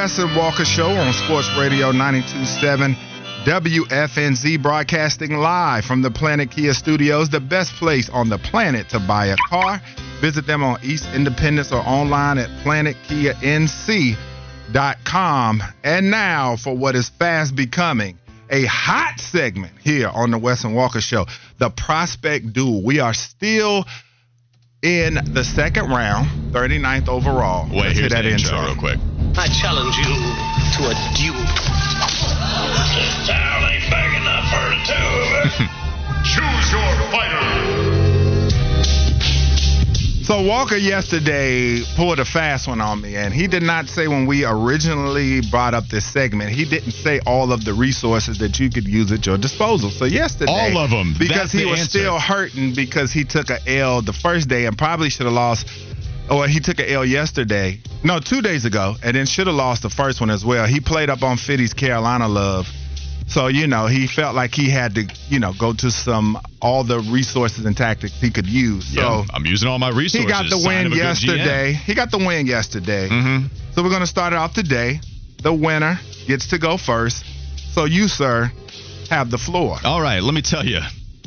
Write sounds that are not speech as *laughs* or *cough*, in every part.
Wes and Walker Show on Sports Radio 927 WFNZ, broadcasting live from the Planet Kia Studios, the best place on the planet to buy a car. Visit them on East Independence or online at planetkianc.com. And now for what is fast becoming a hot segment here on the Wes and Walker Show, the prospect duel. We are still in the second round, 39th overall. Wait, Let's here's hit that the intro intro. real quick. I challenge you to a duel. Town ain't big enough for the two of us. *laughs* Choose your fighter. So Walker yesterday pulled a fast one on me, and he did not say when we originally brought up this segment. He didn't say all of the resources that you could use at your disposal. So yesterday, All of them, because That's he the was answer. still hurting because he took a L the first day and probably should have lost. Or he took a L yesterday, no, two days ago, and then should have lost the first one as well. He played up on Fitty's Carolina love. So, you know, he felt like he had to, you know, go to some all the resources and tactics he could use. So Yeah, I'm using all my resources. he got the win of a good yesterday. He got the win yesterday. Mm-hmm. So we're going to start it off today. The winner gets to go first. So you, sir, have the floor. All right, let me tell you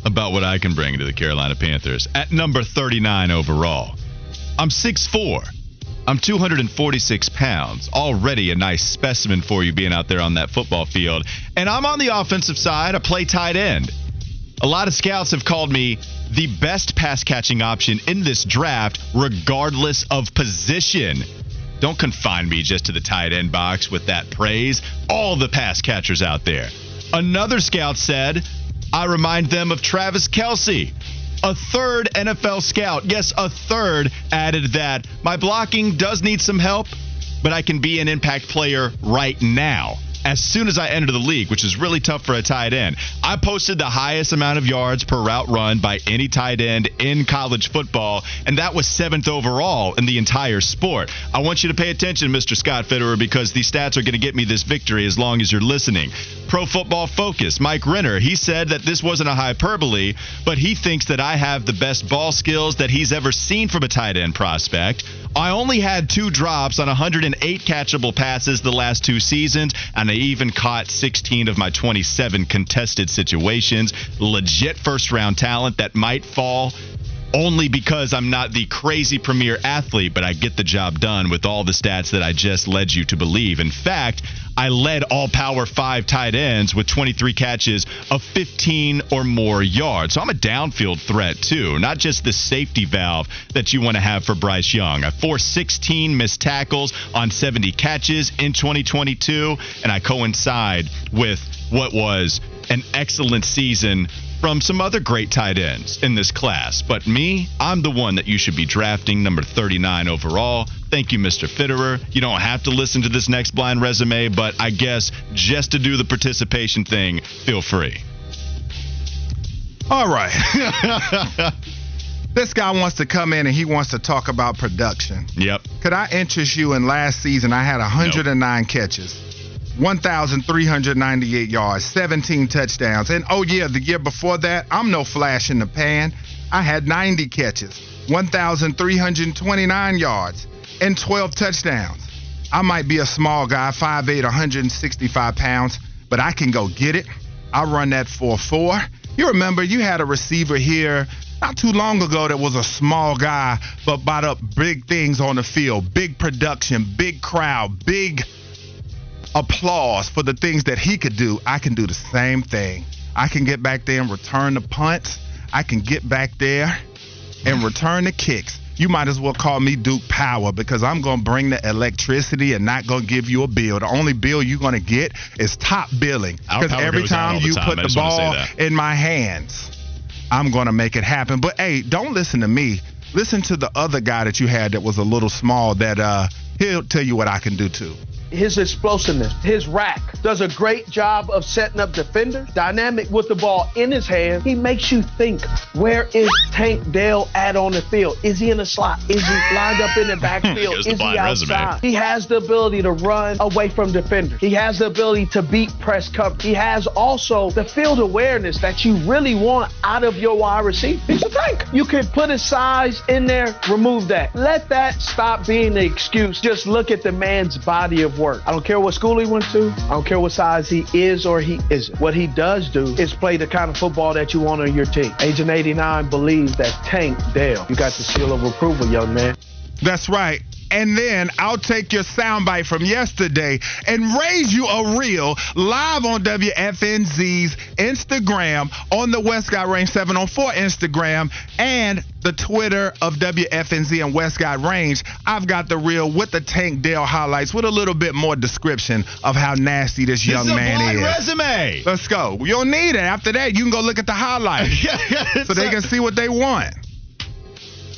about what I can bring to the Carolina Panthers. At number 39 overall, I'm 6'4. I'm 246 pounds. Already a nice specimen for you being out there on that football field. And I'm on the offensive side. I play tight end. A lot of scouts have called me the best pass catching option in this draft, regardless of position. Don't confine me just to the tight end box with that praise. All the pass catchers out there. Another scout said, I remind them of Travis Kelce. A third NFL scout, yes, a third, added that my blocking does need some help, but I can be an impact player right now. As soon as I entered the league, which is really tough for a tight end, I posted the highest amount of yards per route run by any tight end in college football, and that was seventh overall in the entire sport. I want you to pay attention, Mr. Scott Fitterer, because these stats are going to get me this victory as long as you're listening. Pro Football Focus, Mike Renner, he said that this wasn't a hyperbole, but he thinks that I have the best ball skills that he's ever seen from a tight end prospect. I only had two drops on 108 catchable passes the last two seasons, and I even caught 16 of my 27 contested situations. Legit first round talent that might fall only because I'm not the crazy premier athlete, but I get the job done with all the stats that I just led you to believe. In fact, I led all Power 5 tight ends with 23 catches of 15 or more yards. So I'm a downfield threat too, not just the safety valve that you want to have for Bryce Young. I forced 16 missed tackles on 70 catches in 2022, and I coincide with what was an excellent season from some other great tight ends in this class. But me, I'm the one that you should be drafting, number 39 overall. Thank you, Mr. Fitterer. You don't have to listen to this next blind resume, but I guess just to do the participation thing, feel free. All right. *laughs* this guy wants to come in and he wants to talk about production. Yep. Could I interest you in last season? I had 109 catches, 1,398 yards, 17 touchdowns. And oh, yeah, the year before that, I'm no flash in the pan. I had 90 catches, 1,329 yards, and 12 touchdowns. I might be a small guy, 5'8, 165 pounds, but I can go get it. I run that 4 4. You remember you had a receiver here not too long ago that was a small guy, but bought up big things on the field, big production, big crowd, big applause for the things that he could do. I can do the same thing. I can get back there and return the punts. I can get back there and return the kicks. You might as well call me Duke Power because I'm going to bring the electricity and not going to give you a bill. The only bill you're going to get is top billing. Because every time you time. put I the just wanna say ball in my hands, I'm going to make it happen. But hey, don't listen to me. Listen to the other guy that you had that was a little small that uh he'll tell you what I can do too. His explosiveness, his rack, does a great job of setting up defenders. Dynamic with the ball in his hand. He makes you think, where is Tank Dell at on the field? Is he in the slot? Is he lined up in the *laughs* backfield? Is he blind resume. outside? He has the ability to run away from defenders. He has the ability to beat press cover. He has also the field awareness that you really want out of your wide receiver. He's a tank. You can put his size in there, remove that. Let that stop being the excuse Just look at the man's body of work. I don't care what school he went to. I don't care what size he is or he isn't. What he does do is play the kind of football that you want on your team. Agent 89 believes that Tank Dell. you got the seal of approval, young man. That's right. And then I'll take your soundbite from yesterday and raise you a reel live on WFNZ's Instagram, on the Westcott Range 704 Instagram, and the Twitter of WFNZ and Westcott Range. I've got the reel with the Tank Dell highlights with a little bit more description of how nasty this young This is a man is. resume. Let's go. You don't need it. After that, you can go look at the highlights *laughs* yeah, yeah, so they can see what they want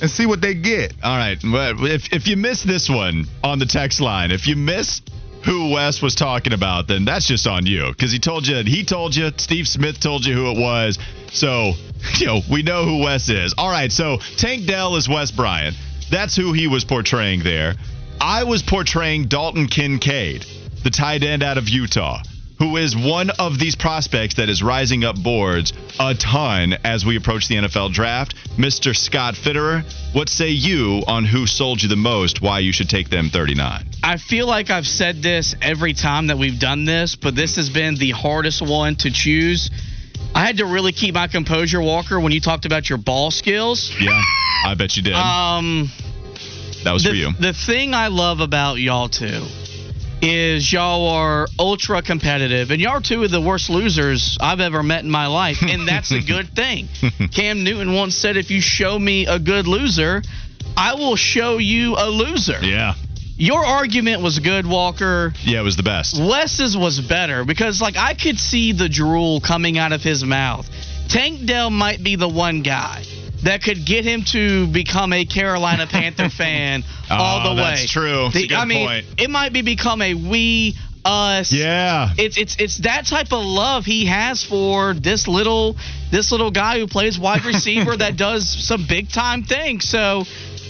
and see what they get. All right. Well, if if you miss this one on the text line, if you miss who Wes was talking about, then that's just on you because he told you. He told you. Steve Smith told you who it was. So *laughs* you know we know who Wes is. All right. So Tank Dell is Wes Bryant. That's who he was portraying there. I was portraying Dalton Kincaid, the tight end out of Utah. Who is one of these prospects that is rising up boards a ton as we approach the NFL draft? Mr. Scott Fitterer, what say you on who sold you the most, why you should take them 39? I feel like I've said this every time that we've done this, but this has been the hardest one to choose. I had to really keep my composure, Walker, when you talked about your ball skills. Yeah, I bet you did. Um, that was the, for you. the thing I love about y'all two is y'all are ultra competitive, and y'all are two of the worst losers I've ever met in my life, and that's a good *laughs* thing. Cam Newton once said, "If you show me a good loser, I will show you a loser." Yeah. Your argument was good, Walker. Yeah, it was the best. Wes's was better because, like, I could see the drool coming out of his mouth. Tank Dell might be the one guy that could get him to become a Carolina *laughs* Panther fan oh, all Oh, the way. that's true. The- I mean, point. it might be become a we us. Yeah. It's it's it's that type of love he has for this little this little guy who plays wide *laughs* receiver that does some big time things. So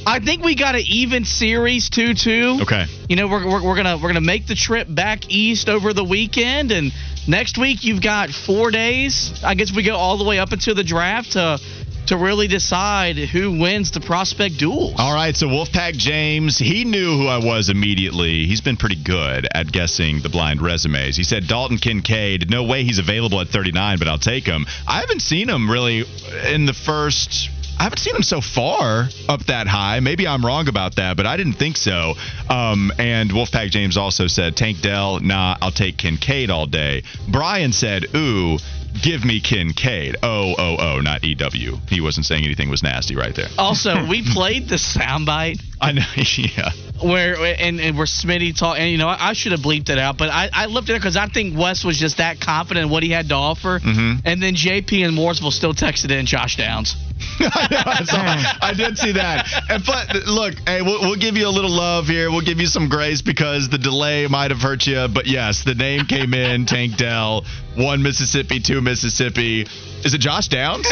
I think we got an even series two two. Okay. You know we're, we're, we're gonna we're gonna make the trip back east over the weekend and next week you've got four days. I guess we go all the way up until the draft to to really decide who wins the prospect duels. All right, so Wolfpack James, he knew who I was immediately. He's been pretty good at guessing the blind resumes. He said Dalton Kincaid, no way he's available at 39, but I'll take him. I haven't seen him really in the first. I haven't seen him so far up that high. Maybe I'm wrong about that, but I didn't think so. Um, and Wolfpack James also said Tank Dell, nah, I'll take Kincaid all day. Brian said, ooh, give me Kincaid. O oh, O oh, O, oh, not E W. He wasn't saying anything was nasty right there. Also, we played the soundbite I know, *laughs* yeah. where and, and where Smitty talk and you know I, I should have bleeped it out, but I, I left it because I think Wes was just that confident in what he had to offer. Mhm. And then JP and Mooresville still texted in Josh Downs. *laughs* I, saw- I did see that. And but look, hey, we'll, we'll give you a little love here. We'll give you some grace because the delay might have hurt you. But yes, the name came in. *laughs* Tank Dell, one Mississippi, two Mississippi. Is it Josh Downs?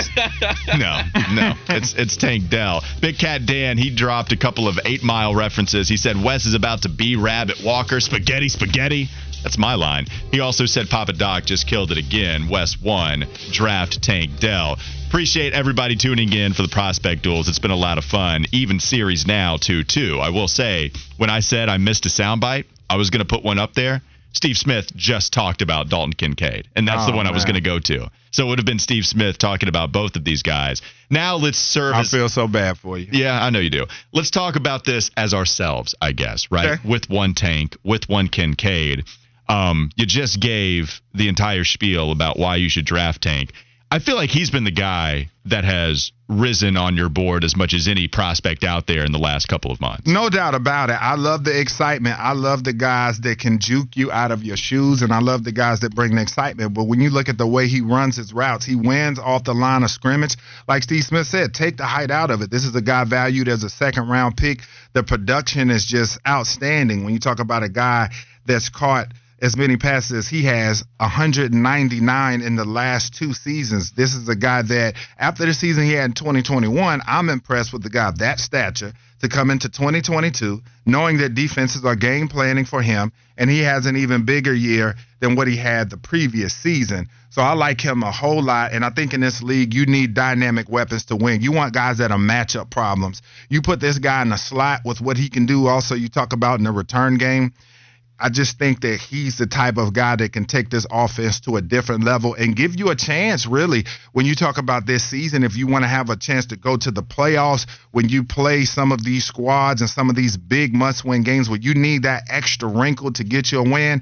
no, no, it's it's Tank Dell. Big Cat Dan, he dropped a couple of eight mile references. He said Wes is about to be Rabbit Walker, spaghetti, spaghetti. That's my line. He also said Papa Doc just killed it again. Wes won. Draft Tank Dell. Appreciate everybody tuning in for the prospect duels. It's been a lot of fun. Even series now, 2 2. I will say, when I said I missed a soundbite, I was going to put one up there. Steve Smith just talked about Dalton Kincaid, and that's the Oh, one I was going to go to. So it would have been Steve Smith talking about both of these guys. Now let's serve I as feel so bad for you. yeah, I know you do. Let's talk about this as ourselves, I guess, right? Okay. With one tank, with one Kincaid. Um, you just gave the entire spiel about why you should draft Tank. I feel like he's been the guy that has risen on your board as much as any prospect out there in the last couple of months. No doubt about it. I love the excitement. I love the guys that can juke you out of your shoes, and I love the guys that bring the excitement. But when you look at the way he runs his routes, he wins off the line of scrimmage. Like Steve Smith said, take the height out of it. This is a guy valued as a second round pick. The production is just outstanding. When you talk about a guy that's caught as many passes as he has 199 in the last two seasons. This is a guy that after the season he had in 2021, I'm impressed with the guy of that stature to come into 2022 knowing that defenses are game planning for him and he has an even bigger year than what he had the previous season. So I like him a whole lot. And I think in this league, you need dynamic weapons to win. You want guys that are matchup problems. You put this guy in the slot with what he can do. Also, you talk about in the return game. I just think that he's the type of guy that can take this offense to a different level and give you a chance, really, when you talk about this season. If you want to have a chance to go to the playoffs, when you play some of these squads and some of these big must win games where you need that extra wrinkle to get you a win,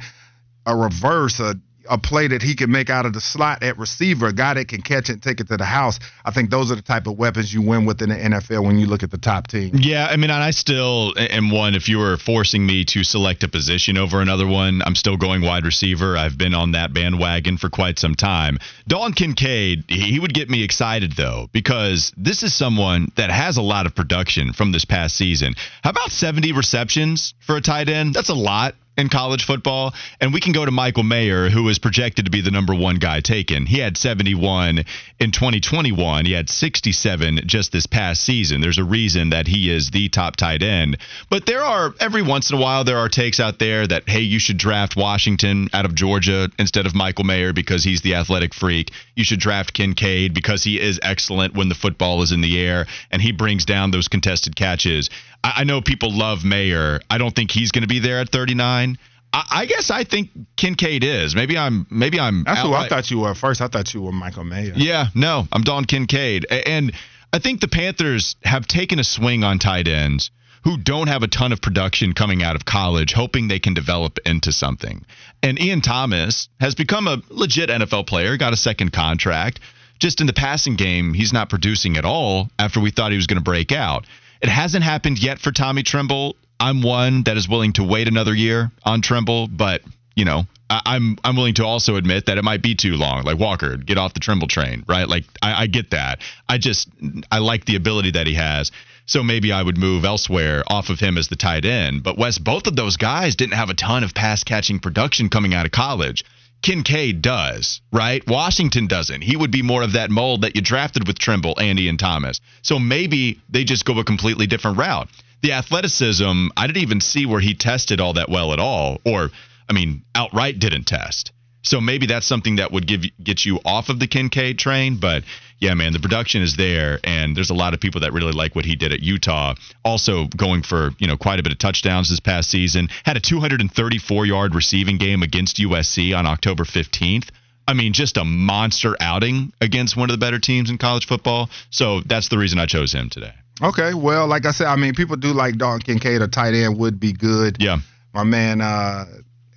a reverse, a a play that he can make out of the slot at receiver, a guy that can catch it and take it to the house. I think those are the type of weapons you win with in the NFL when you look at the top team. Yeah, I mean, I still am one. If you were forcing me to select a position over another one, I'm still going wide receiver. I've been on that bandwagon for quite some time. Dalton Kincaid, he would get me excited though, because this is someone that has a lot of production from this past season. How about 70 receptions for a tight end? That's a lot in college football. And we can go to Michael Mayer, who is projected to be the number one guy taken. He had 71 in 2021. He had 67 just this past season. There's a reason that he is the top tight end. But there are, every once in a while, there are takes out there that, hey, you should draft Washington out of Georgia instead of Michael Mayer because he's the athletic freak. You should draft Kincaid because he is excellent when the football is in the air and he brings down those contested catches. I, I know people love Mayer. I don't think he's going to be there at 39. I, I, guess I think Kincaid is. Maybe I'm. Maybe I'm. That's who I thought you were first. I thought you were Michael Mayer. Yeah, no, I'm Don Kincaid, and I think the Panthers have taken a swing on tight ends who don't have a ton of production coming out of college, hoping they can develop into something. And Ian Thomas has become a legit NFL player, got a second contract. Just in the passing game, he's not producing at all after we thought he was going to break out. It hasn't happened yet for Tommy Tremble. I'm one that is willing to wait another year on Tremble, but you know, I, am I'm willing to also admit that it might be too long. Like Walker, get off the Tremble train, right? Like I, I get that. I just I like the ability that he has. So maybe I would move elsewhere off of him as the tight end. But Wes, both of those guys didn't have a ton of pass catching production coming out of college. Kincaid does, right? Washington doesn't. He would be more of that mold that you drafted with Tremble, Andy, and Thomas. So maybe they just go a completely different route. The athleticism, I didn't even see where he tested all that well at all, or, I mean, outright didn't test. So maybe that's something that would give get you off of the Kincaid train. But yeah, man, the production is there, and there's a lot of people that really like what he did at Utah. Also going for you know quite a bit of touchdowns this past season. Had a 234 yard receiving game against USC on October 15th. I mean, just a monster outing against one of the better teams in college football. So that's the reason I chose him today. Okay, well, like I said, I mean, people do like Dalton Kincaid. A tight end would be good. Yeah. My man, uh,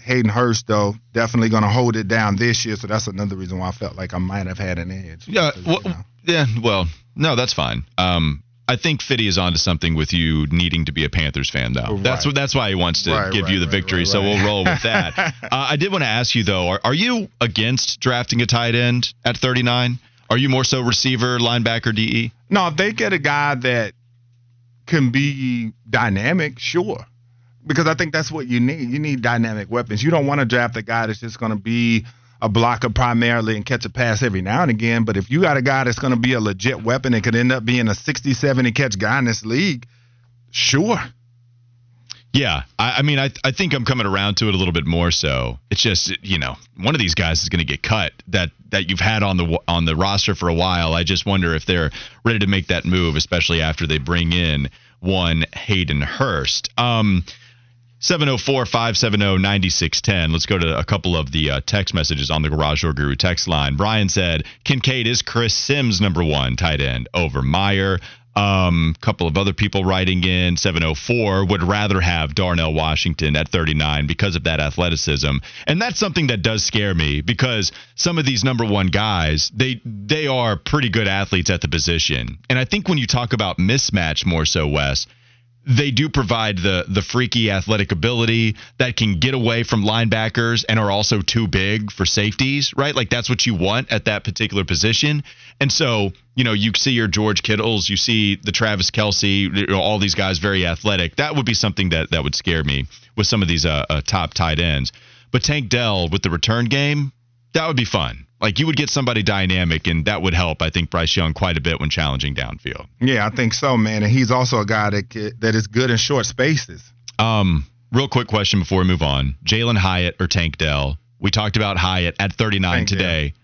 Hayden Hurst, though, definitely going to hold it down this year. So that's another reason why I felt like I might have had an edge. Yeah. Well, you know. yeah. Well, no, that's fine. Um, I think Fitty is onto something with you needing to be a Panthers fan, though. Right. That's what. That's why he wants to right, give right, you the victory. so we'll roll with that. *laughs* uh, I did want to ask you though: are, are you against drafting a tight end at 39? Are you more so receiver, linebacker, DE? No, if they get a guy that can be dynamic, sure because I think that's what you need. You need dynamic weapons. You don't want to draft a guy that's just going to be a blocker primarily and catch a pass every now and again. But if you got a guy that's going to be a legit weapon and could end up being a 60, 70 catch guy in this league, sure. Yeah, I, I mean, I I think I'm coming around to it a little bit more. So it's just you know, one of these guys is going to get cut that that you've had on the on the roster for a while. I just wonder if they're ready to make that move, especially after they bring in one Hayden Hurst. Um, 704 570 9610. Let's go to a couple of the uh, text messages on the Garage Door Guru text line. Brian said Kincaid is Chris Sims' number one tight end over Mayer. A um, couple of other people writing in 704 would rather have Darnell Washington at 39 because of that athleticism. And that's something that does scare me because some of these number one guys, they they are pretty good athletes at the position. And I think when you talk about mismatch more so, Wes, they do provide the the freaky athletic ability that can get away from linebackers and are also too big for safeties, right? Like that's what you want at that particular position. And so, you know, you see your George Kittles, you see the Travis Kelce, all these guys very athletic. That would be something that that would scare me with some of these uh, uh, top tight ends. But Tank Dell with the return game, That would be fun. Like you would get somebody dynamic, and that would help. I think Bryce Young quite a bit when challenging downfield. Yeah, I think so, man. And he's also a guy that that is good in short spaces. Um, real quick question before we move on: Jalin Hyatt or Tank Dell? We talked about Hyatt at 39 Tank today.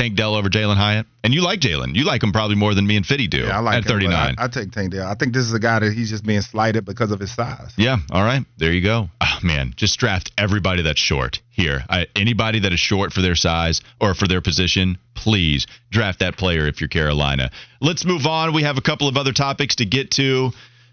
Tank Dell over Jalin Hyatt, and you like Jalin. You like him probably more than me and Fitty do. Yeah, I like at him, 39. I, I take Tank Dell. I think this is a guy that he's just being slighted because of his size. Yeah. All right. There you go. Oh, man, just draft everybody that's short here. I, anybody that is short for their size or for their position, please draft that player if you're Carolina. Let's move on. We have a couple of other topics to get to.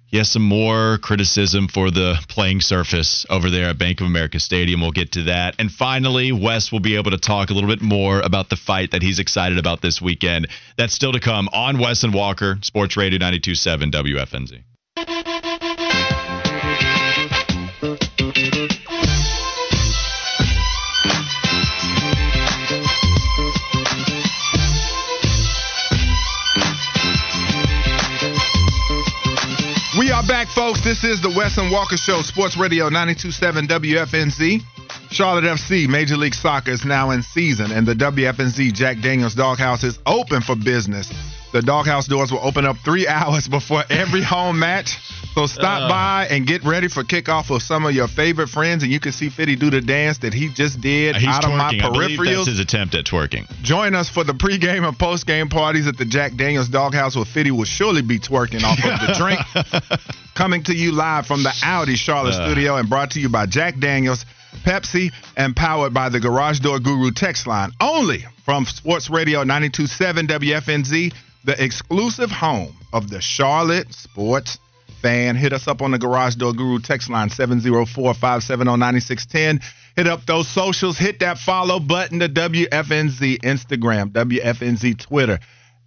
Yes, some more criticism for the playing surface over there at Bank of America Stadium. We'll get to that. And finally, Wes will be able to talk a little bit more about the fight that he's excited about this weekend. That's still to come on Wes and Walker, Sports Radio 927 WFNZ. Folks. This is the Wes and Walker Show, Sports Radio 927 WFNZ. Charlotte FC Major League Soccer is now in season, and the WFNZ Jack Daniels Doghouse is open for business. The doghouse doors will open up three *laughs* hours before every home match. So stop by and get ready for kickoff with some of your favorite friends, and you can see Fitty do the dance that he just did out of my twerking. Peripherals. that's his attempt at twerking. Join us for the pregame and postgame parties at the Jack Daniels Doghouse where Fitty will surely be twerking off of the drink. *laughs* Coming to you live from the Audi Charlotte Uh. studio and brought to you by Jack Daniels, Pepsi, and powered by the Garage Door Guru text line. Only from Sports Radio 927 WFNZ, the exclusive home of the Charlotte Sports fan. Hit us up on the Garage Door Guru text line 704 570 9610. Hit up those socials. Hit that follow button to WFNZ Instagram, WFNZ Twitter,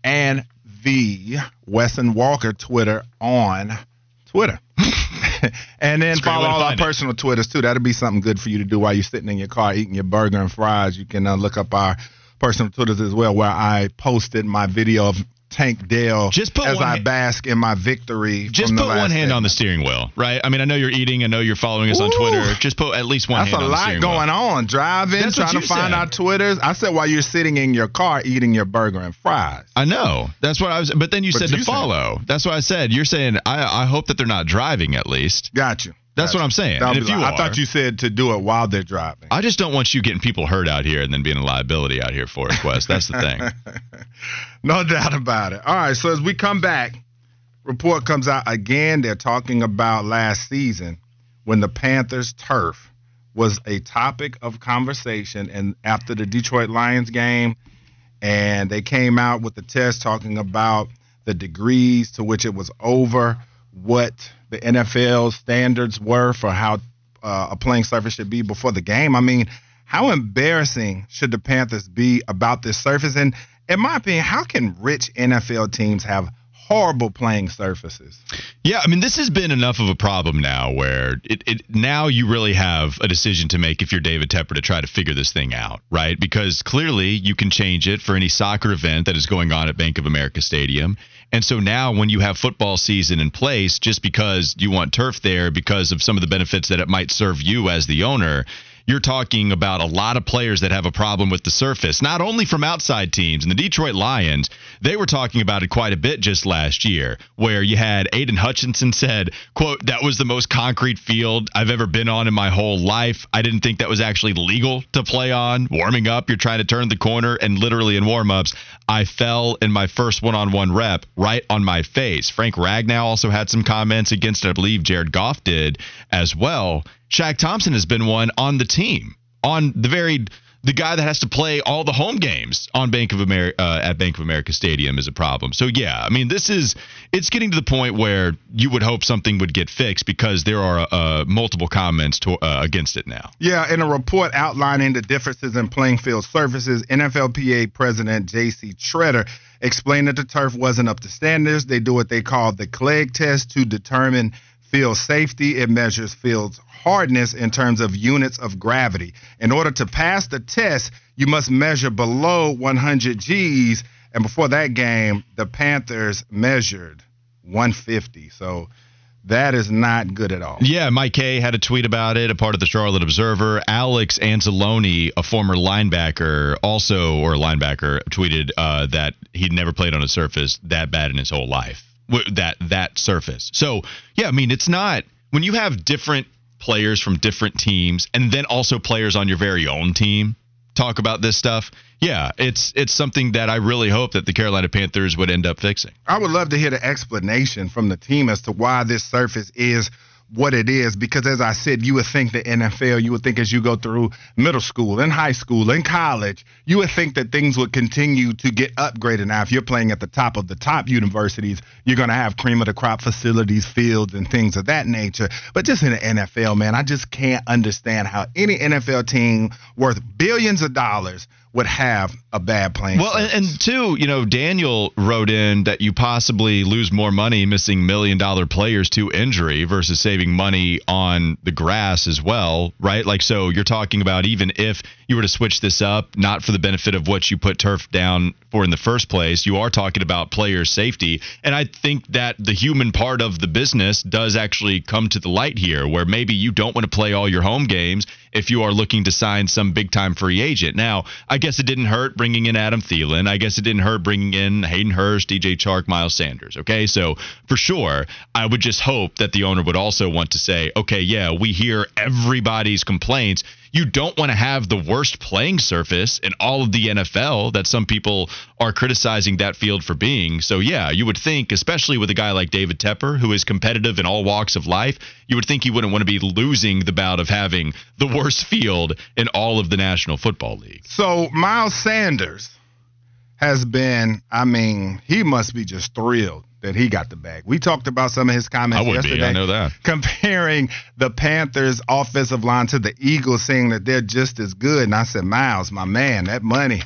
and the Wes and Walker Twitter on Twitter. *laughs* and then It's a great follow all our it. personal Twitters too. That'll be something good for you to do while you're sitting in your car eating your burger and fries. You can uh, look up our personal Twitters as well, where I posted my video of Tank Dell Just put as one I bask in my victory. Just put one hand on the steering wheel, right? I mean, I know you're eating. I know you're following us on Twitter. Just put at least one That's hand a on the street. That's a lot going wheel. on. Driving, That's trying to find said. our Twitters. I said while you're sitting in your car eating your burger and fries. I know. That's what I was. But then you But said you to said- follow. That's what I said. You're saying I. I hope that they're not driving at least. Got you. That's Got what. I'm saying. And if you like- I are- thought you said to do it while they're driving. I just don't want you getting people hurt out here and then being a liability out here for us, Wes. That's the thing. *laughs* No doubt about it. All right, so as we come back, report comes out again. They're talking about last season when the Panthers turf was a topic of conversation, and after the Detroit Lions game, and they came out with the test talking about the degrees to which it was over, what the NFL standards were for how uh, a playing surface should be before the game. I mean, how embarrassing should the Panthers be about this surface? And in my opinion, how can rich NFL teams have horrible playing surfaces? Yeah, I mean, this has been enough of a problem now where it, it now you really have a decision to make if you're David Tepper to try to figure this thing out, right? Because clearly you can change it for any soccer event that is going on at Bank of America Stadium. And so now when you have football season in place, just because you want turf there because of some of the benefits that it might serve you as the owner, you're talking about a lot of players that have a problem with the surface, not only from outside teams. And the Detroit Lions, they were talking about it quite a bit just last year, where you had Aidan Hutchinson said, quote, that was the most concrete field I've ever been on in my whole life. I didn't think that was actually legal to play on. Warming up, you're trying to turn the corner, and literally in warm-ups, I fell in my first one-on-one rep right on my face. Frank Ragnow also had some comments against. I believe Jared Goff did as well. Shaq Thompson has been one on the team, on the very the guy that has to play all the home games on Bank of America uh, at Bank of America Stadium is a problem. So yeah, I mean this is it's getting to the point where you would hope something would get fixed because there are uh, multiple comments to, uh, against it now. Yeah, in a report outlining the differences in playing field surfaces, NFLPA President J.C. Tretter explained that the turf wasn't up to standards. They do what they call the Clegg test to determine field safety. It measures field hardness in terms of units of gravity. In order to pass the test, you must measure below 100 G's. And before that game, the Panthers measured 150. So That is not good at all. Yeah, Mike Kaye had a tweet about it, a part of the Charlotte Observer. Alex Anzalone, a former linebacker, also or linebacker, tweeted uh, that he'd never played on a surface that bad in his whole life. That that surface. So yeah, I mean, it's not when you have different players from different teams, and then also players on your very own team talk about this stuff. Yeah, it's it's something that I really hope that the Carolina Panthers would end up fixing. I would love to hear the explanation from the team as to why this surface is what it is because as I said, you would think the NFL, you would think as you go through middle school and high school and college, you would think that things would continue to get upgraded. Now, if you're playing at the top of the top universities, you're going to have cream of the crop facilities, fields, and things of that nature. But just in the NFL, man, I just can't understand how any NFL team worth billions of dollars would have a bad plan. Well, and, and, two, you know, Daniel wrote in that you possibly lose more money missing million dollar players to injury versus saving money on the grass as well, right? Like, so you're talking about even if you were to switch this up, not for the benefit of what you put turf down for in the first place, you are talking about player safety. And I think that the human part of the business does actually come to the light here, where maybe you don't want to play all your home games if you are looking to sign some big time free agent. Now, I guess it didn't hurt bringing in Adam Thielen. I guess it didn't hurt bringing in Hayden Hurst, DJ Chark, Miles Sanders. Okay. So for sure, I would just hope that the owner would also want to say, okay, yeah, we hear everybody's complaints you don't want to have the worst playing surface in all of the NFL that some people are criticizing that field for being. So, yeah, you would think, especially with a guy like David Tepper, who is competitive in all walks of life, you would think he wouldn't want to be losing the bout of having the worst field in all of the National Football League. So, Miles Sanders has been, I mean, he must be just thrilled that he got the bag. We talked about some of his comments I would yesterday. Be, I know that. *laughs* Comparing the Panthers offensive line to the Eagles, saying that they're just as good. And I said, Miles, my man, that money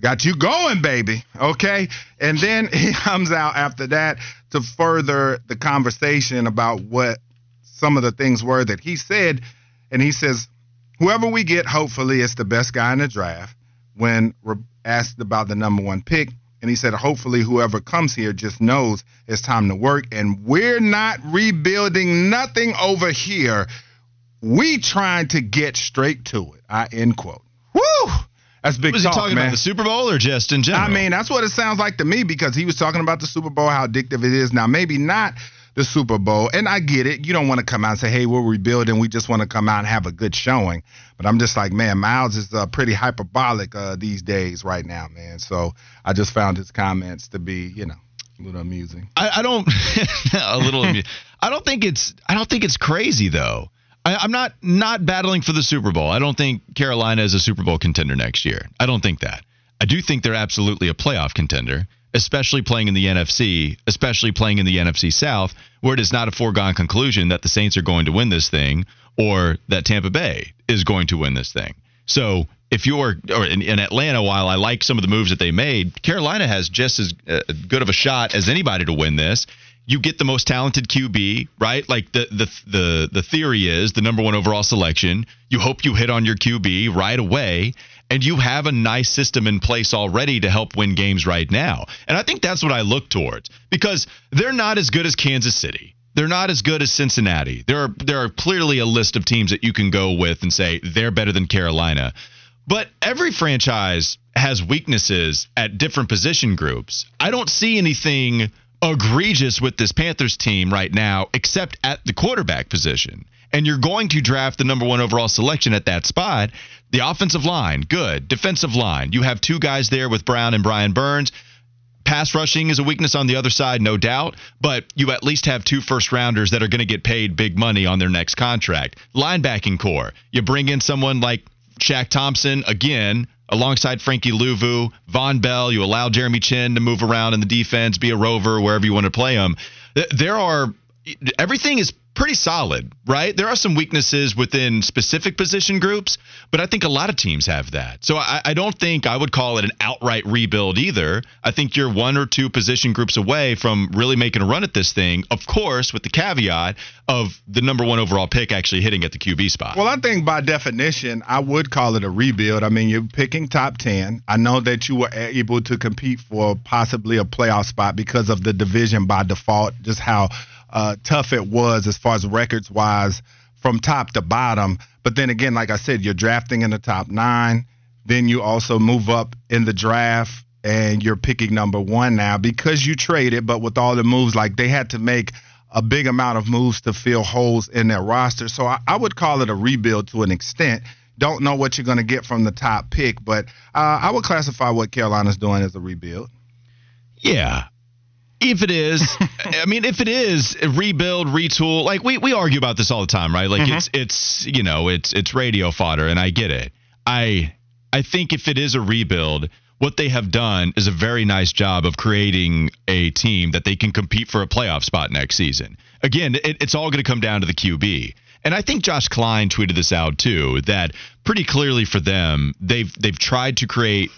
got you going, baby. Okay. And then *laughs* he comes out after that to further the conversation about what some of the things were that he said. And he says, whoever we get, hopefully, is the best guy in the draft. When asked about the number one pick, and he said, hopefully, whoever comes here just knows it's time to work. And we're not rebuilding nothing over here. We trying to get straight to it. I end quote. Woo! That's big was talk, he talking man. about the Super Bowl or just in general? I mean, that's what it sounds like to me because he was talking about the Super Bowl, how addictive it is. Now, maybe not the Super Bowl. And I get it. You don't want to come out and say, hey, we're rebuilding. We just want to come out and have a good showing. But I'm just like, man, Miles is uh, pretty hyperbolic uh, these days right now, man. So I just found his comments to be, you know, a little amusing. I, I don't *laughs* a little amusing. I don't think it's I don't think it's crazy though. I, I'm not not battling for the Super Bowl. I don't think Carolina is a Super Bowl contender next year. I don't think that. I do think they're absolutely a playoff contender especially playing in the NFC, especially playing in the NFC South, where it is not a foregone conclusion that the Saints are going to win this thing or that Tampa Bay is going to win this thing. So if you're or in, in Atlanta, while I like some of the moves that they made, Carolina has just as uh, good of a shot as anybody to win this. You get the most talented QB, right? Like the the the the theory is the number one overall selection. You hope you hit on your QB right away and you have a nice system in place already to help win games right now. And I think that's what I look towards because they're not as good as Kansas City. They're not as good as Cincinnati. There are there are clearly a list of teams that you can go with and say they're better than Carolina. But every franchise has weaknesses at different position groups. I don't see anything egregious with this Panthers team right now except at the quarterback position and you're going to draft the number one overall selection at that spot. The offensive line, good. Defensive line, you have two guys there with Brown and Brian Burns. Pass rushing is a weakness on the other side, no doubt, but you at least have two first rounders that are going to get paid big money on their next contract. Linebacking core, you bring in someone like Shaq Thompson, again, alongside Frankie Luvu, Vonn Bell. You allow Jeremy Chinn to move around in the defense, be a rover wherever you want to play him. There are everything is pretty solid, right? There are some weaknesses within specific position groups, but I think a lot of teams have that. So I, I, don't think I would call it an outright rebuild either. I think you're one or two position groups away from really making a run at this thing, of course, with the caveat of the number one overall pick actually hitting at the QB spot. Well, I think by definition, I would call it a rebuild. I mean, you're picking top 10. I know that you were able to compete for possibly a playoff spot because of the division by default, just how uh, tough it was as far as records wise from top to bottom. But then again, like I said, you're drafting in the top nine. Then you also move up in the draft and you're picking number one now because you traded, but with all the moves, like they had to make a big amount of moves to fill holes in their roster. So I, I would call it a rebuild to an extent. Don't know what you're going to get from the top pick, but uh, I would classify what Carolina's doing as a rebuild. Yeah. If it is, *laughs* I mean, if it is rebuild, retool, like we, we argue about this all the time, right? Like mm-hmm. it's it's you know it's it's radio fodder, and I get it. I I think if it is a rebuild, what they have done is a very nice job of creating a team that they can compete for a playoff spot next season. Again, it, it's all going to come down to the QB. And I think Josh Klein tweeted this out too that pretty clearly for them they've they've tried to create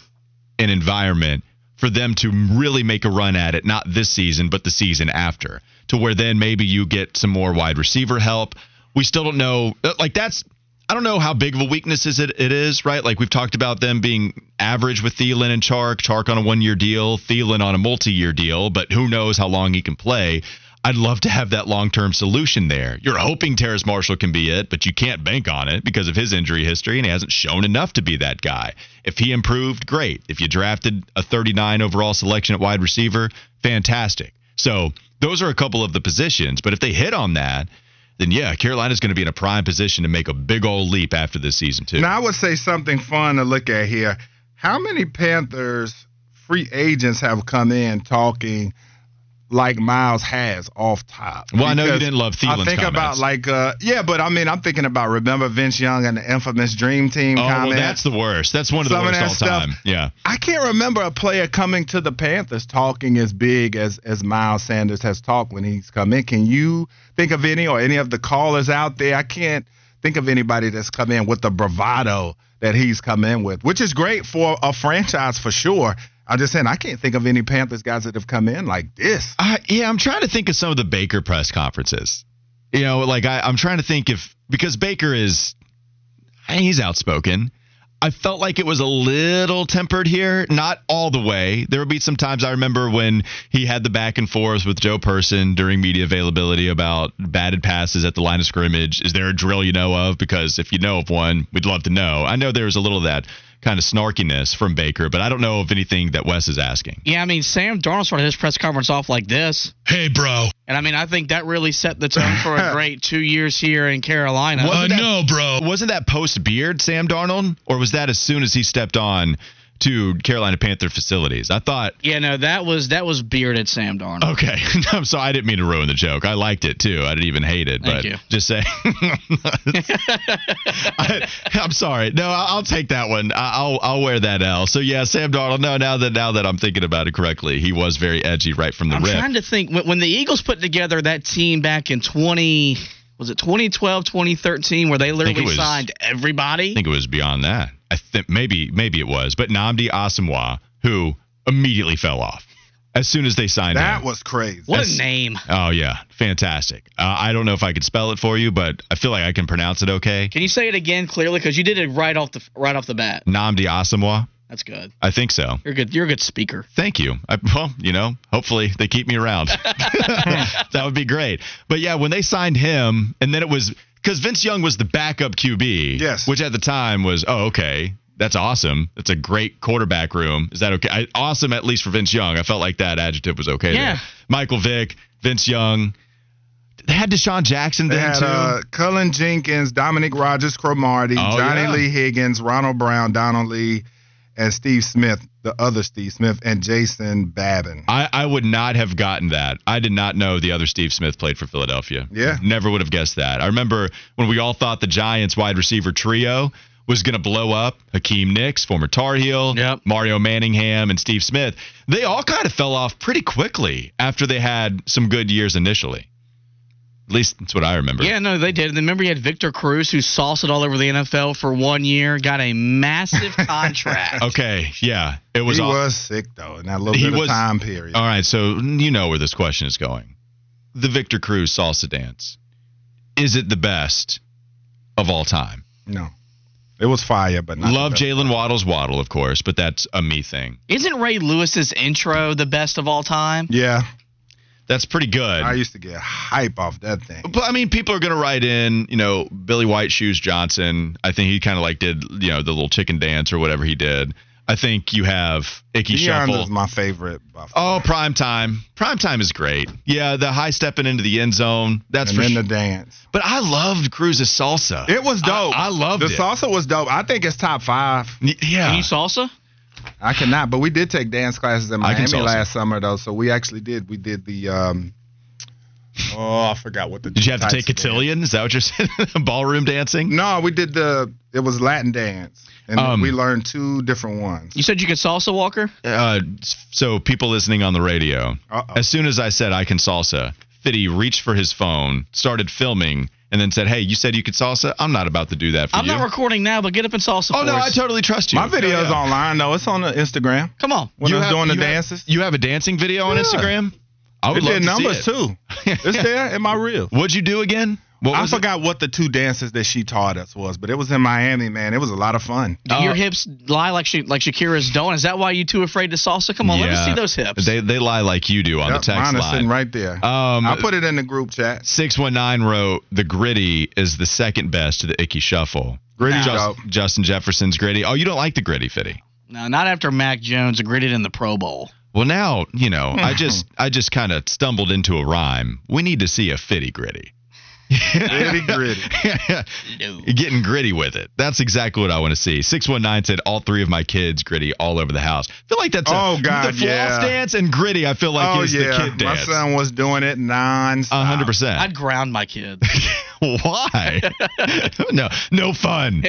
an environment for them to really make a run at it not this season but the season after to where then maybe you get some more wide receiver help. We still don't know uh, like that's I don't know how big of a weakness is it, it is, right? Like we've talked about them being average with Thielen and Chark, Chark on a one year deal, Thielen on a multi year deal, but who knows how long he can play. I'd love to have that long term solution there. You're hoping Terrace Marshall can be it, but you can't bank on it because of his injury history, and he hasn't shown enough to be that guy. If he improved, great. If you drafted a 39 overall selection at wide receiver, fantastic. So those are a couple of the positions, but if they hit on that, then yeah, Carolina's going to be in a prime position to make a big old leap after this season too. Now I would say something fun to look at here. How many Panthers free agents have come in talking like Miles has off top. Well, I know you didn't love Thielen's I think comments. about like uh yeah, but I mean I'm thinking about remember Vince Young and the infamous Dream Team oh, comment. Well, that's the worst. That's one of the Some worst of all stuff. time. Yeah. I can't remember a player coming to the Panthers talking as big as as Miles Sanders has talked when he's come in. Can you think of any or any of the callers out there? I can't think of anybody that's come in with the bravado that he's come in with, which is great for a franchise for sure. I'm just saying I can't think of any Panthers guys that have come in like this. Yeah, I'm trying to think of some of the Baker press conferences. You know, like I, I'm trying to think if because Baker is eh, he's outspoken. I felt like it was a little tempered here, not all the way. There would be some times I remember when he had the back and forth with Joe Person during media availability about batted passes at the line of scrimmage. Is there a drill you know of? Because if you know of one, we'd love to know. I know there was a little of that kind of snarkiness from Baker, but I don't know of anything that Wes is asking. Yeah, I mean, Sam Darnold started his press conference off like this. Hey, bro. And I mean, I think that really set the tone for a *laughs* great two years here in Carolina. Uh, no, bro. Wasn't that post beard Sam Darnold, or was that as soon as he stepped on to Carolina Panther facilities? I thought. Yeah, no, that was that was bearded Sam Darnold. Okay, *laughs* I'm sorry. I didn't mean to ruin the joke. I liked it too. I didn't even hate it. Thank but you. just saying. *laughs* I, am sorry. No, I'll, take that one. I'll I'll wear that L. So yeah, Sam Darnold. No, now that now that I'm thinking about it correctly, he was very edgy right from the I'm rip. trying to think when, when the Eagles put together that team back in 20 was it 2012 2013 where they literally was- signed everybody. I think it was beyond that. I think maybe maybe it was, but Nnamdi Asomugha, who immediately fell off as soon as they signed That him. That was crazy. what That's- a name. Oh yeah, fantastic. Uh, I don't know if I could spell it for you, but I feel like I can pronounce it okay. Can you say it again clearly cuz you did it right off the right off the bat. Nnamdi Asomugha. That's good. I think so. You're good. You're a good speaker. Thank you. I, well, you know, hopefully they keep me around. *laughs* *laughs* that would be great. But yeah, when they signed him, and then it was because Vince Young was the backup QB. Yes. Which at the time was, oh, okay. That's awesome. That's a great quarterback room. Is that okay? I, awesome, at least for Vince Young. I felt like that adjective was okay. Yeah. There. Michael Vick, Vince Young. They had DeSean Jackson They then had too. uh, Cullen Jenkins, Dominique Rodgers, Cromartie, Oh, Johnny yeah. Lee Higgins, Ronald Brown, Donald Lee, and Steve Smith, the other Steve Smith, and Jason Babin. I, I would not have gotten that. I did not know the other Steve Smith played for Philadelphia. Yeah. Never would have guessed that. I remember when we all thought the Giants wide receiver trio was going to blow up Hakeem Nicks, former Tar Heel, Yep. Mario Manningham, and Steve Smith. They all kind of fell off pretty quickly after they had some good years initially. At least that's what I remember. Yeah, no, they did. And remember you had Victor Cruz who sauced it all over the NFL for one year, got a massive *laughs* contract. Okay. Yeah. It was he all. was sick though in that little He bit was- of time period. All right, so you know where this question is going. The Victor Cruz salsa dance. Is it the best of all time? no, it was fire, but not Love. Jaylen Waddle's Waddle, of course, but that's a me thing. Isn't Ray Lewis's intro the best of all time? Yeah, That's pretty good. I used to get hype off that thing. But I mean, people are going to write in, you know, Billy White Shoes Johnson. I think he kind of like did, you know, the little chicken dance or whatever he did. I think you have Ickey Dion Shuffle. is my favorite. by far. Oh, prime time. Prime time is great. Yeah, the high stepping into the end zone. That's and for then sure. the dance. But I loved Cruz's salsa. It was dope. I, I loved the it. salsa was dope. I think it's top five. Y- Yeah. Can you salsa? I cannot, but we did take dance classes in I can Miami salsa. last summer though, so we actually did. We did the um. Oh, I forgot what the. Did you have to take of cotillion? Is that what you're saying? *laughs* Ballroom dancing? No, we did the. It was Latin dance, and Um, we learned two different ones. You said you could salsa, Walker? Uh, so people listening on the radio, Uh-oh. as soon as I said I can salsa, Fitty reached for his phone, started filming, and then said, "Hey, you said you could salsa. I'm not about to do that for you. I'm not recording now, but get up and salsa oh for no, I totally trust you. My video's Yeah. online though. It's on the Instagram Come on. when I was have- doing the you have- dances. you have a dancing video on Instagram? I would it love did to numbers see it. too. *laughs* It's there in my reel. What'd you do again? What I was it? forgot what the two dances that she taught us was, but it was in Miami, man. It was a lot of fun. Do your Uh, hips lie like Sha- like Shakira's don't? Is that why you too afraid to salsa? Come on, let me see those hips. They they lie like you do on Yep, the text mine is line. sitting right there. Um, I put it in the group chat. 619 wrote the Griddy is the second best to the Ickey shuffle. Gritty Just- Justin Jefferson's Griddy. Oh, you don't like the Griddy, Fitty? no, not after Mac Jones gritted in the Pro Bowl. Well, now you know. I *laughs* just I just kind of stumbled into a rhyme. We need to see a Fitty gritty. Gritty, *laughs* gritty. Getting gritty with it. That's exactly what I want to see. 619 said all three of my kids gritty all over the house. I feel like that's a, Oh, God, the floss yeah. dance and gritty. I feel like oh is yeah, the kid dance. my son was doing it non one hundred percent. I'd ground my kids. *laughs* Why? *laughs* no, no fun.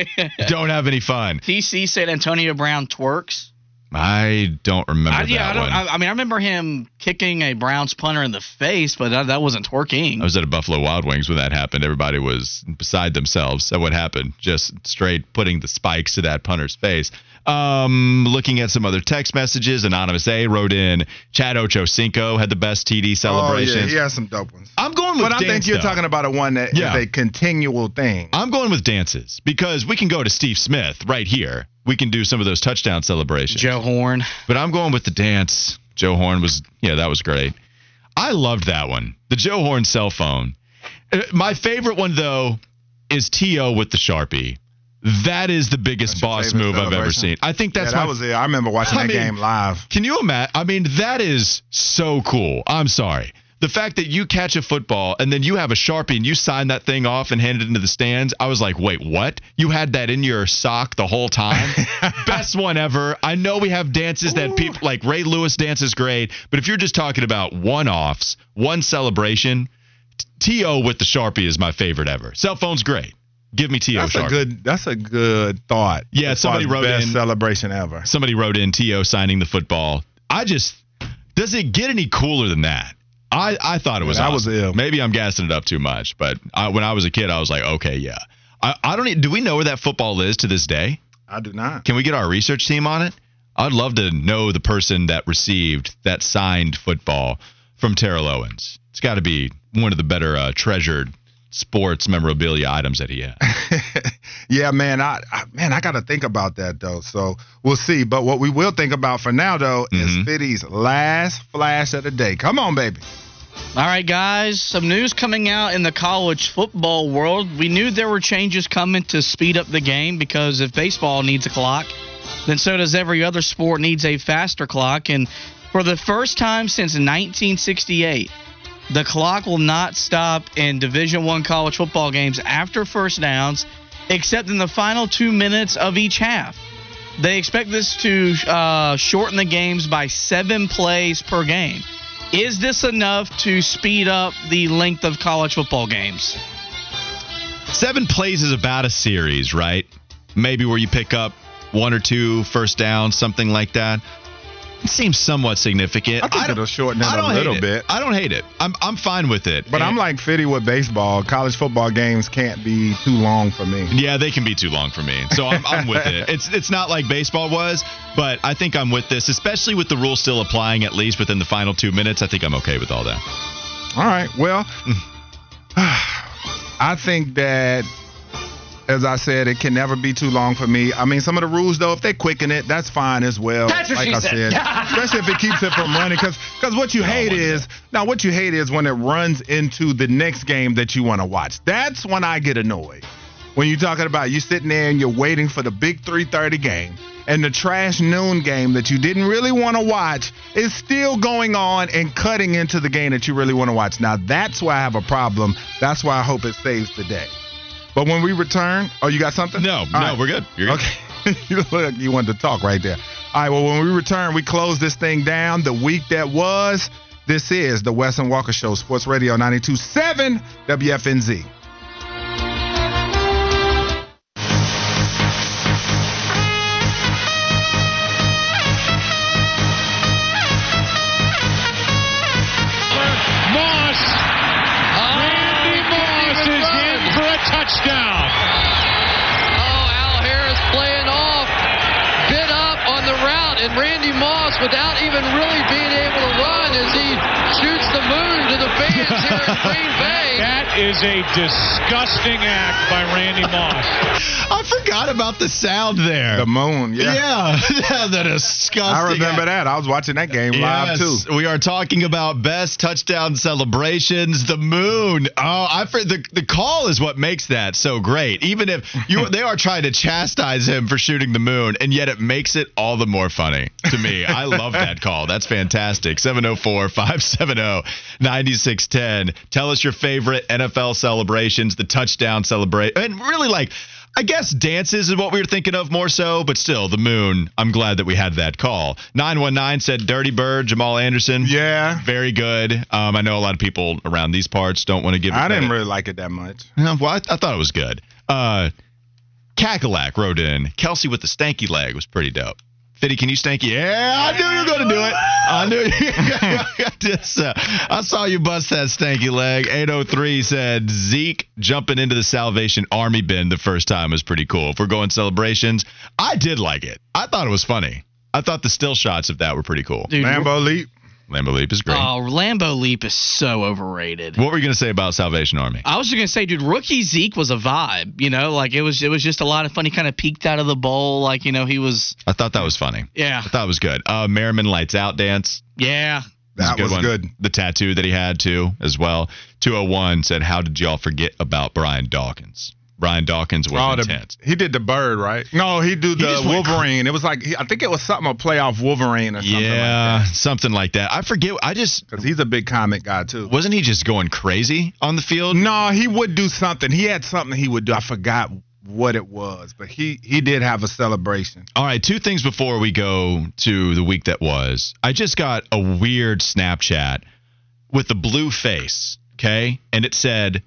Don't have any fun. TC said Antonio Brown twerks. I don't remember I, yeah, that I one. I, I mean, I remember him kicking a Browns punter in the face, but that, that wasn't twerking. I was at a Buffalo Wild Wings when that happened. Everybody was beside themselves at what happened. Just straight putting the spikes to that punter's face. Um, looking at some other text messages, Anonymous A wrote in, Chad Ocho Ochocinco had the best TD Oh yeah, he has some dope ones. I'm going with But I dance, think you're though. talking about a one that is Yeah. a continual thing. I'm going with dances because we can go to Steve Smith right here. We can do some of those touchdown celebrations. Joe Horn. But I'm going with the dance. Joe Horn was, yeah, that was great. I loved that one. The Joe Horn cell phone. Uh, My favorite one, though, is T.O. with the Sharpie. That is the biggest That's boss move I've ever seen. I think that's yeah, that my. was it. I remember watching I that mean- game live. Can you imagine? I mean, that is so cool. I'm sorry. The fact that you catch a football and then you have a Sharpie and you sign that thing off and hand it into the stands, I was like, wait, what? You had that in your sock the whole time? *laughs* Best one ever. I know we have dances that people like Ray Lewis dance is great, but if you're just talking about one offs, one celebration, T.O. with the Sharpie is my favorite ever. Cell phone's great. Give me T.O. That's Sharpie. a good. That's a good thought. Yeah, somebody wrote best in- celebration ever. somebody wrote in T.O. signing the football. I just does it get any cooler than that? I, I thought it was that was ill. Maybe I'm gassing it up too much, but I, when I was a kid, I was like, okay, yeah. I, I don't. e- Do we know where that football is to this day? I do not. Can we get our research team on it? I'd love to know the person that received that signed football from Terrell Owens. It's got to be one of the better uh, treasured sports memorabilia items that he had. *laughs* yeah, man. I, I man, I got to think about that though. So we'll see. But what we will think about for now though Mhm. is Fitty's last flash of the day. Come on, baby. All right, guys. Some news coming out in the college football world. We knew there were changes coming to speed up the game because if baseball needs a clock, then so does every other sport needs a faster clock. And for the first time since 1968, the clock will not stop in Division One college football games after first downs, except in the final two minutes of each half. They expect this to uh, shorten the games by seven plays per game. Is this enough to speed up the length of college football games? Seven plays is about a series, right? Maybe where you pick up one or two first downs, something like that. Seems somewhat significant. I think don't- it'll shorten it I a little it. bit. I don't hate it. I'm I'm fine with it. But I'm like Fitty with baseball. College football games can't be too long for me. Yeah, they can be too long for me. So I'm, I'm with it. *laughs* It's it's not like baseball was, but I think I'm with this, especially with the rule still applying at least within the final two minutes. I think I'm okay with all that. All right. Well, mm. *sighs* I think that As I said, it can never be too long for me. I mean, some of the rules, though, if they quicken it, that's fine as well. That's what like she I said. *laughs* especially if it keeps it from running. Because what you hate is now what you hate is when it runs into the next game that you want to watch. That's when I get annoyed. When you're talking about you sitting there and you're waiting for the big 3:30 game and the trash noon game that you didn't really want to watch is still going on and cutting into the game that you really want to watch. Now that's why I have a problem. That's why I hope it saves the day. But when we return, oh, you got something? No, All no, right. we're good. You're good. Okay. *laughs* you look like you wanted to talk right there. All right, well, when we return, we close this thing down. The week that was, this is the Wes and Walker Show, Sports Radio 92.7 WFNZ. Randy Moss, without even really being able to run, as he shoots the moon to the fans here in Green *laughs* Bay. That is a disgusting act by Randy Moss. *laughs* I forgot about the sound there. The moon, yeah. *laughs* yeah, that is disgusting. I remember that. I was watching that game live, too. we are talking about best touchdown celebrations. The moon. Oh, I for the the call is what makes that so great. Even if you they are trying to chastise him for shooting the moon, and yet it makes it all the more funny to me. I love that call. That's fantastic. 704-570-9610. Tell us your favorite NFL celebrations, the touchdown celebrate, and really like. I guess dances is what we were thinking of more so, but still, the moon. I'm glad that we had that call. 919 said Dirty Bird, Jamal Anderson. Yeah. Very good. Um, I know a lot of people around these parts don't want to give it I didn't really like it that much. Well, I, I thought it was good. Uh, Cackalack wrote in Kelce with the stanky leg was pretty dope. Fitty, can you stanky? Yeah, I knew you were going to do it. I knew you. Just, uh, *laughs* I saw you bust that stanky leg. 803 said Zeke jumping into the Salvation Army bin the first time was pretty cool. If we're going celebrations, I did like it. I thought it was funny. I thought the still shots of that were pretty cool. Dude, Lambo Leap. Lambo Leap is great. Oh, Lambo Leap is so overrated. what were you going to say about Salvation Army? I was just gonna say, dude, rookie Zeke was a vibe. You know, like it was it was just a lot of fun. He kind of peeked out of the bowl, like you know he was. I thought that was funny. Yeah, I thought it was good. Uh, Merriman lights out dance. yeah. was a That was one. good. The tattoo that he had too, as well. 201 said, "How did y'all forget about Brian Dawkins?" Brian Dawkins was Oh, the- intense. he did the bird, right? No, he do the went cr- Wolverine. it was like I think it was something a playoff Wolverine or something like that. Yeah, like something like that. I forget. I just Because he's a big comic guy too. wasn't he just going crazy on the field. No, he would do something. He had something he would do. I forgot what it was, but he he did have a celebration. All right, two things before we go to the week that was. I just got a weird Snapchat with a blue face, okay? And it said,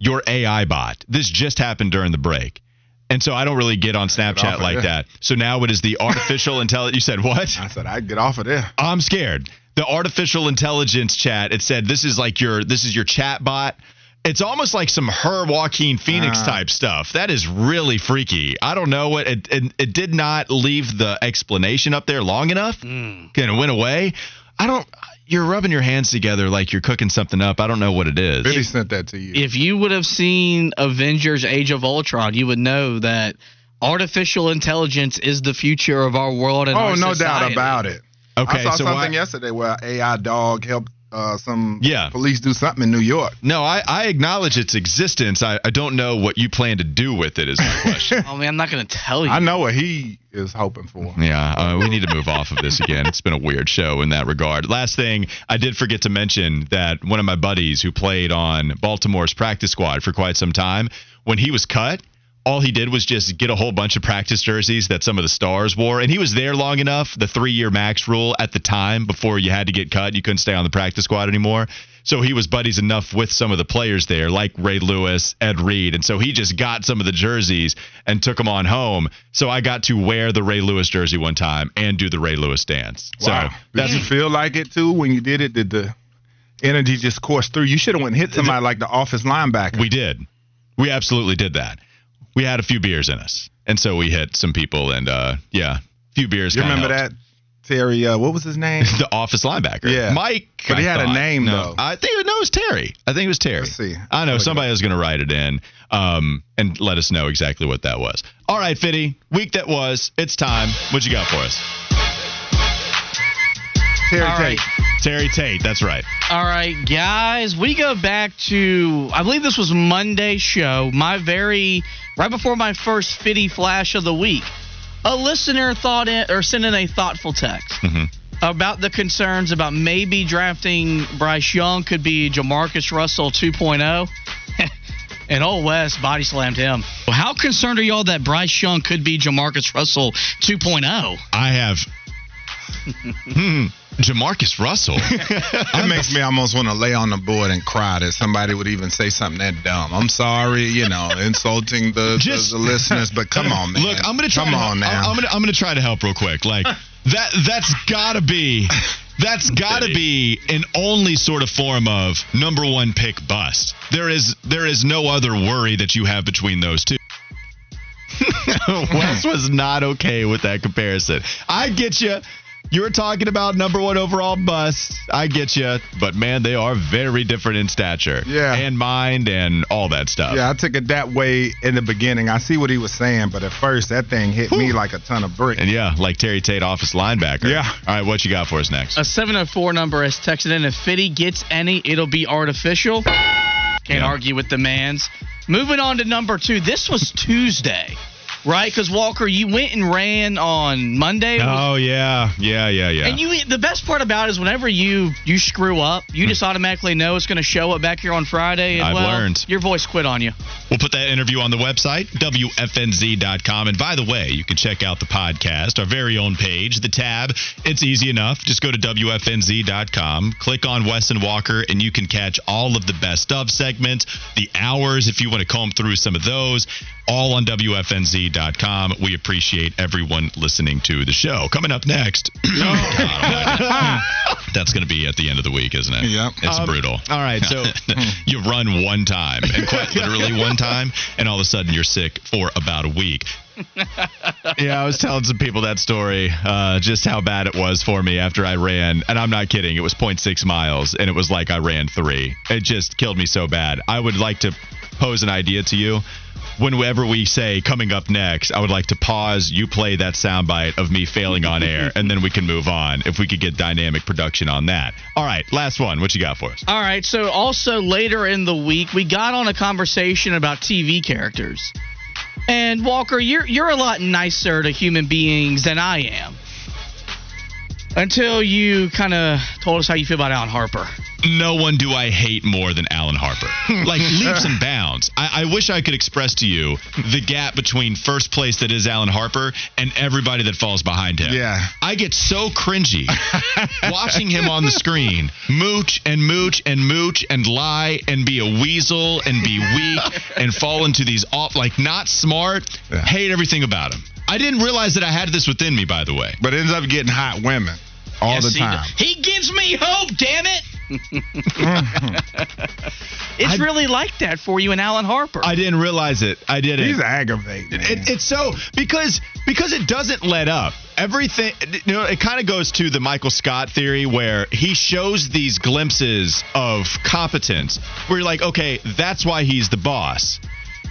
Your AI bot. This just happened during the break. And so I don't really get on Snapchat of like that. So now it is the *laughs* artificial intelligence. You said what? I said I'd get off of there. I'm scared. The artificial intelligence chat. It said this is like your this is your chat bot. It's almost like some her Joaquin Phoenix Ah. type stuff. That is really freaky. I don't know what it, it. It did not leave the explanation up there long enough. Hmm. Kind of went away. I don't. You're rubbing your hands together like you're cooking something up. I don't know what it is. Billy sent that to you. If you would have seen Avengers: Age of Ultron, you would know that artificial intelligence is the future of our world and oh, our no doubt society. about it. Okay, I saw so something why- yesterday where AI dog helped uh, some Yeah. police do something in New York. No, I, I acknowledge its existence. I, I don't know what you plan to do with it. Is my *laughs* question. Oh man, I'm not gonna tell you. I know what he is hoping for. Yeah, uh, we need to move off of this again. It's been a weird show in that regard. Last thing, I did forget to mention that one of my buddies who played on Baltimore's practice squad for quite some time, when he was cut, all he did was just get a whole bunch of practice jerseys that some of the stars wore. And he was there long enough, the three year max rule at the time before you had to get cut. You couldn't stay on the practice squad anymore. So he was buddies enough with some of the players there, like Ray Lewis, Ed Reed. And so he just got some of the jerseys and took them on home. So I got to wear the Ray Lewis jersey one time and do the Ray Lewis dance. Wow. So that's you feel like it too when you did it? Did the energy just course through? You should have went and hit somebody like the office linebacker. We did. We absolutely did that. We had a few beers in us. And so we hit some people and uh yeah, a few beers. you remember helped. that Terry. Uh, what was his name? *laughs* the office linebacker. Yeah. Mike. But he I had a name, no, though. I think no, it was Terry. I think it was Terry. Let's see. I know Look it somebody was going to write it in, um, and let us know exactly what that was. All right, Fitty. Week that was. It's time. What you got for us? Terry All Tate. right. Terry Tate. That's right. All right, guys, we go back to I believe this was Monday's show. My very right before my first fitty flash of the week. A listener thought in, or sent in a thoughtful text Mhm. about the concerns about maybe drafting Bryce Young could be JaMarcus Russell 2.0. *laughs* And old Wes body slammed him. How concerned are y'all that Bryce Young could be JaMarcus Russell oh? 2.0? I have. Hmm. JaMarcus Russell. *laughs* That makes me almost want to lay on the board and cry that somebody would even say something that dumb. I'm sorry, you know, *laughs* insulting the, Just- the, the listeners, but come on, man. Look, I'm gonna try. Come to on help, now. I'm, I'm gonna I'm gonna try to help real quick. Like *laughs* that that's gotta be that's gotta be an only sort of form of number one pick bust. There is there is no other worry that you have between those two. Wes was not okay with that comparison. I get you. You were talking about number one overall bust. I get you, but man, they are very different in stature, Yeah. and mind, and all that stuff. yeah, I took it that way in the beginning. I see what he was saying, but at first that thing hit me like a ton of bricks. And yeah, like Terry Tate, office linebacker. Yeah. All right, what you got for us next? A 704 number has texted in if Fitty gets any, it'll be artificial. Can't Yeah. argue with the man's. Moving on to number two. This was Tuesday, right? Because Walker, you went and ran on Monday. Oh yeah, yeah, yeah, yeah. And you, the best part about it is whenever you you screw up, you just automatically know it's going to show up back here on Friday. And. I've well, learned. Your voice quit on you. We'll put that interview on the website, WFNZ.com. And by the way, you can check out the podcast, our very own page, the tab. It's easy enough. Just go to WFNZ.com, click on Wes and Walker, and you can catch all of the best of segments, the hours, if you want to comb through some of those, all on WFNZ.com. We appreciate everyone listening to the show. Coming up next. That's going to be at the end of the week, isn't it? Yep. It's Um, brutal. all right, so- you run one time, and quite literally one time, and all of a sudden you're sick for about a week. yeah, I was telling some people that story, uh, just how bad it was for me after I ran, and I'm not kidding. It was 0.6 miles, and it was like I ran three. It just killed me so bad. I would like to pose an idea to you. Whenever we say coming up next, I would like to pause. You play that soundbite of me failing on air, and then we can move on. If we could get dynamic production on that. All right, last one. What you got for us? All right. So also later in the week, we got on a conversation about TV characters. And Walker, you're you're a lot nicer to human beings than I am. Until you kind of told us how you feel about Alan Harper. No one do I hate more than Alan Harper. *laughs* Like leaps and bounds. I, I wish I could express to you the gap between first place that is Alan Harper and everybody that falls behind him. Yeah. I get so cringy watching him on the screen mooch and mooch and mooch and lie and be a weasel and be weak and fall into these off like not smart. Yeah. Hate everything about him. I didn't realize that I had this within me, by the way. But ends up getting hot women all Yes, the time. does. He, gives me hope, damn it. Mm-hmm. it's really like that for you and Alan Harper. I didn't realize it. I didn't. He's aggravated. man. It, it's so because because it doesn't let up. Everything you know, it kind of goes to the Michael Scott theory where he shows these glimpses of competence where you're like, okay, that's why he's the boss.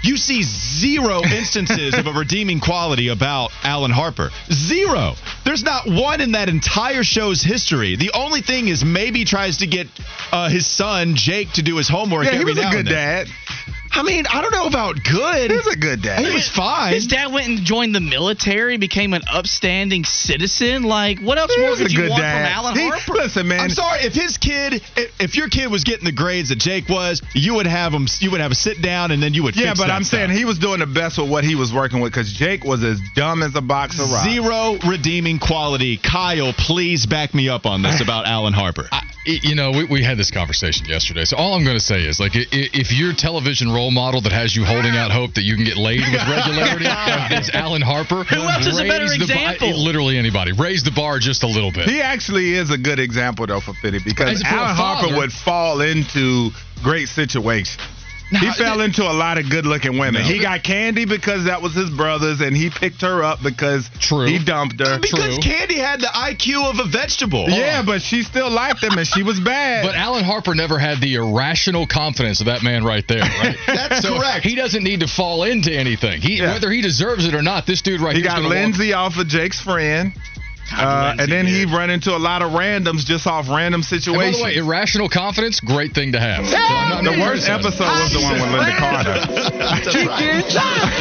You see zero instances of a redeeming quality about Alan Harper. Zero. There's not one in that entire show's history. The only thing is maybe tries to get uh, his son Jake to do his homework yeah, he every was a good dad. I mean, I don't know about good. He was a good dad. He was fine. His dad went and joined the military, became an upstanding citizen. Like, what else He more was a could you good want dad. from Alan He- Harper? Listen, man. I'm sorry if his kid, if, if your kid was getting the grades that Jake was, you would have him, you would have a sit down, and then you would. Yeah, fix but that I'm saying he was doing the best with what he was working with because Jake was as dumb as a box of rocks. Zero redeeming quality. Kyle, please back me up on this *sighs* about Alan Harper. I, you know, we, we had this conversation yesterday. So all I'm going to say is, like, i- i- if your television role model that has you holding ah. out hope that you can get laid with *laughs* regularity ah. is Alan Harper, Who else is a better raise the bar- example? literally anybody. Raise the bar just a little bit. He actually is a good example though for Fitty because As for a Alan Harper would fall into great situations. He fell into a lot of good-looking women. No. He got Candy because that was his brother's, and he picked her up because True. he dumped her. Because True. Candy had the IQ of a vegetable. Yeah, but she still liked him, and she was bad. But Alan Harper never had the irrational confidence of that man right there, right? *laughs* That's So correct. He doesn't need to fall into anything. He Yeah. whether he deserves it or not, this dude right he here. He got Lindsay off of Jake's friend. Uh, and then he did. run into a lot of randoms just off random And by situations. the way, irrational confidence, great thing to have. So I'm not- the worst episode was the one with Lynda Carter. *laughs*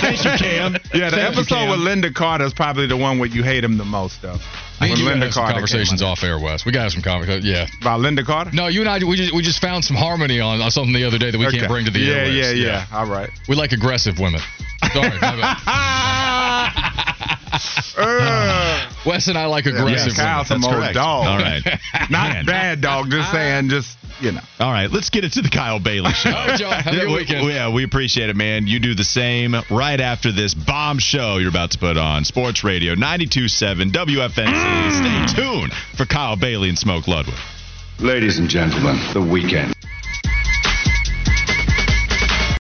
Thank you, Cam. *laughs* Yeah, the Thank episode with Lynda Carter is probably the one where you hate him the most, though. Me and you Linda have some Carter conversations came off air, Wes. We got to have some conversations. Yeah. About Lynda Carter? No, you and I, we just, we just found some harmony on, on something the other day that we Okay. can't bring to the yeah, airwaves. yeah, yeah, All right. We like aggressive women. Sorry. *laughs* my bad. Wes and I like aggressive yeah, Kyle's some That's old correct. dog. All right. *laughs* Not Man. bad dog, just saying, just, you know. All right, let's get into the Kyle Bailey show. Oh, All right, John. Have a Yeah, good we- weekend. we- Yeah, we appreciate it, man. You do the same right after this bomb show you're about to put on Sports Radio 92.7 WFNZ. Stay tuned for Kyle Bailey and Smoke Ludwig. Ladies and gentlemen, the weekend.